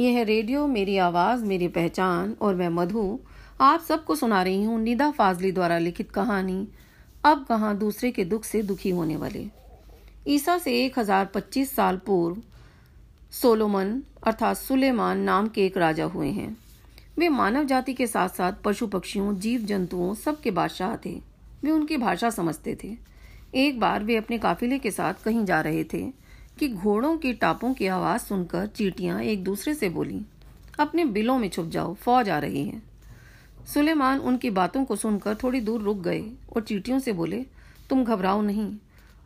यह है रेडियो, मेरी आवाज़, मेरी पहचान और मैं मधु। आप सबको सुना रही हूँ निदा फाजली द्वारा लिखित कहानी, अब कहा दूसरे के दुख से दुखी होने वाले। ईसा से एक हज़ार पच्चीस साल पूर्व सोलोमन अर्थात सुलेमान नाम के एक राजा हुए हैं। वे मानव जाति के साथ साथ पशु पक्षियों जीव जंतुओं सबके बादशाह थे। वे उनकी भाषा समझते थे। एक बार वे अपने काफिले के साथ कहीं जा रहे थे। कि घोड़ों की टापों की आवाज़ सुनकर चीटियाँ एक दूसरे से बोली, अपने बिलों में छुप जाओ, फौज आ रही है। सुलेमान उनकी बातों को सुनकर थोड़ी दूर रुक गए और चीटियों से बोले, तुम घबराओ नहीं,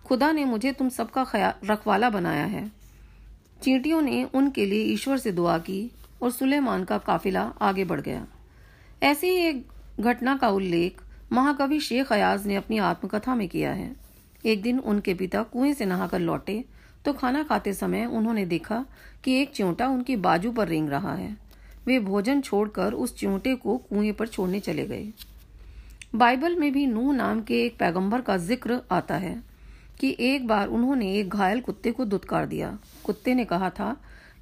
खुदा ने मुझे तुम सबका रखवाला बनाया है। चींटियों ने उनके लिए ईश्वर से दुआ की और सुलेमान का काफिला आगे बढ़ गया। ऐसी ही एक घटना का उल्लेख महाकवि शेख अयाज ने अपनी आत्मकथा में किया है। एक दिन उनके पिता कुएँ से नहाकर लौटे तो खाना खाते समय उन्होंने देखा कि एक चिंटा उनकी बाजू पर रेंग रहा है। वे भोजन छोड़कर उस चिंटे को कुएँ पर छोड़ने चले गए। बाइबल में भी नूह नाम के एक पैगंबर का ज़िक्र आता है कि एक बार उन्होंने एक घायल कुत्ते को दुत्कार दिया। कुत्ते ने कहा था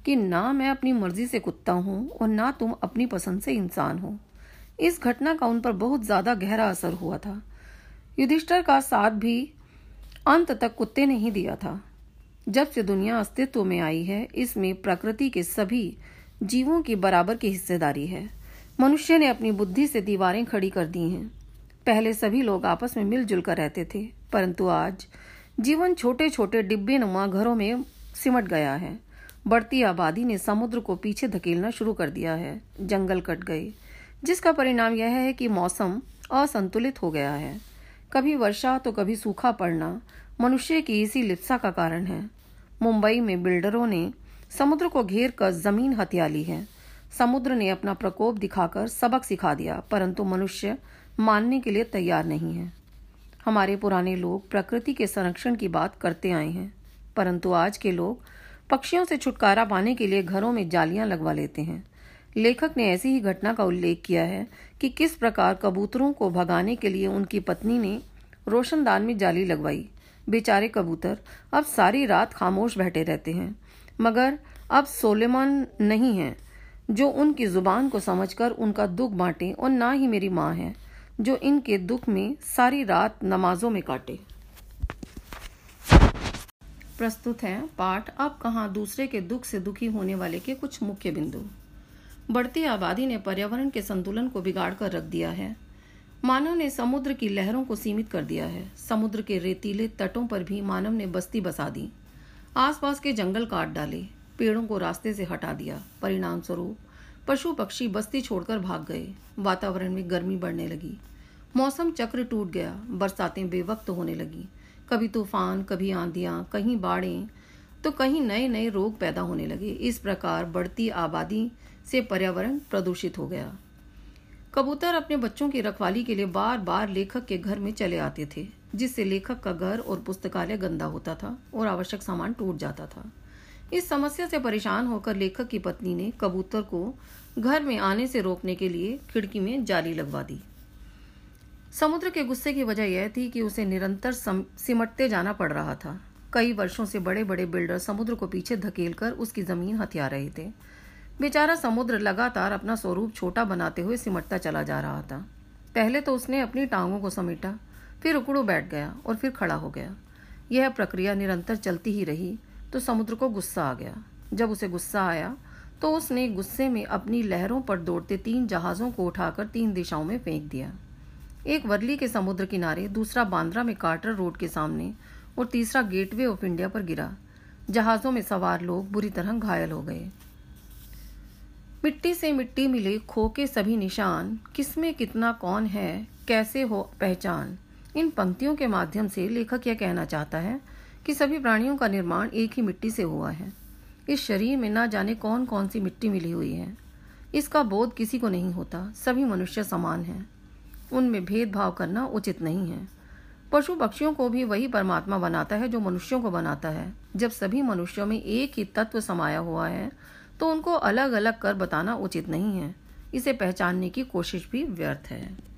कि ना मैं अपनी मर्ज़ी से कुत्ता हूँ और ना तुम अपनी पसंद से इंसान हो। इस घटना का उन पर बहुत ज़्यादा गहरा असर हुआ था। युधिष्ठर का साथ भी अंत तक कुत्ते ने ही दिया था। जब से दुनिया अस्तित्व में आई है, इसमें प्रकृति के सभी जीवों की बराबर की हिस्सेदारी है। मनुष्य ने अपनी बुद्धि से दीवारें खड़ी कर दी हैं। पहले सभी लोग आपस में मिलजुल कर रहते थे, परंतु आज जीवन छोटे छोटे डिब्बे नुमा घरों में सिमट गया है। बढ़ती आबादी ने समुद्र को पीछे धकेलना शुरू कर दिया है। जंगल कट गए, जिसका परिणाम यह है कि मौसम असंतुलित हो गया है। कभी वर्षा तो कभी सूखा पड़ना, मनुष्य की इसी लिप्सा का कारण है। मुंबई में बिल्डरों ने समुद्र को घेर कर ज़मीन हत्या ली है। समुद्र ने अपना प्रकोप दिखाकर सबक सिखा दिया, परंतु मनुष्य मानने के लिए तैयार नहीं है। हमारे पुराने लोग प्रकृति के संरक्षण की बात करते आए हैं, परंतु आज के लोग पक्षियों से छुटकारा पाने के लिए घरों में जालियाँ लगवा लेते हैं। लेखक ने ऐसी ही घटना का उल्लेख किया है कि किस प्रकार कबूतरों को भगाने के लिए उनकी पत्नी ने रोशनदान में जाली लगवाई। बेचारे कबूतर अब सारी रात खामोश बैठे रहते हैं। मगर अब सोलेमान नहीं है, जो उनकी ज़ुबान को समझकर उनका दुख बांटे और ना ही मेरी माँ है, जो इनके दुख में सारी रात नमाजों में काटे। प्रस्तुत है पाठ अब कहाँ दूसरे के दुख से दुखी होने वाले के कुछ मुख्य बिंदु। बढ़ती आबादी ने पर्यावरण के संतुलन को बिगाड़ कर रख दिया है। मानव ने समुद्र की लहरों को सीमित कर दिया है। समुद्र के रेतीले तटों पर भी मानव ने बस्ती बसा दी। आसपास के जंगल काट डाले, पेड़ों को रास्ते से हटा दिया। परिणाम स्वरूप पशु पक्षी बस्ती छोड़कर भाग गए। वातावरण में गर्मी बढ़ने लगी। मौसम चक्र टूट गया। बरसातें बेवक्त होने लगी। कभी तूफ़ान, कभी आंधियाँ, कहीं बाढ़ें तो कहीं नए नए रोग पैदा होने लगे। इस प्रकार बढ़ती आबादी से पर्यावरण प्रदूषित हो गया। कबूतर अपने बच्चों की रखवाली के लिए बार बार लेखक के घर में चले आते थे, जिससे लेखक का घर और पुस्तकालय गंदा होता था और आवश्यक सामान टूट जाता था। इस समस्या से परेशान होकर लेखक की पत्नी ने कबूतर को घर में आने से रोकने के लिए खिड़की में जाली लगवा दी। समुद्र के गुस्से की वजह यह थी कि उसे निरंतर सिमटते जाना पड़ रहा था। कई वर्षों से बड़े बड़े बिल्डर समुद्र को पीछे धकेलकर उसकी ज़मीन हथिया रहे थे। बेचारा समुद्र लगातार अपना स्वरूप छोटा बनाते हुए सिमटता चला जा रहा था। पहले तो उसने अपनी टांगों को समेटा, फिर उकड़ू बैठ गया और फिर खड़ा हो गया। यह प्रक्रिया निरंतर चलती ही रही तो समुद्र को गुस्सा आ गया। जब उसे गुस्सा आया तो उसने गुस्से में अपनी लहरों पर दौड़ते तीन जहाजों को उठाकर तीन दिशाओं में फेंक दिया। एक वर्ली के समुद्र किनारे, दूसरा बांद्रा में कार्टर रोड के सामने और तीसरा गेटवे ऑफ़ इंडिया पर गिरा। जहाजों में सवार लोग बुरी तरह घायल हो गए। मिट्टी से मिट्टी मिले खो के सभी निशान, किसमें कितना कौन है, कैसे हो पहचान? इन पंक्तियों के माध्यम से लेखक यह कहना चाहता है कि सभी प्राणियों का निर्माण एक ही मिट्टी से हुआ है। इस शरीर में ना जाने कौन कौन सी मिट्टी मिली हुई है। इसका बोध किसी को नहीं होता, सभी मनुष्य समान हैं। उनमें भेदभाव करना उचित नहीं है। पशु पक्षियों को भी वही परमात्मा बनाता है जो मनुष्यों को बनाता है। जब सभी मनुष्यों में एक ही तत्व समाया हुआ है तो उनको अलग अलग कर बताना उचित नहीं है। इसे पहचानने की कोशिश भी व्यर्थ है।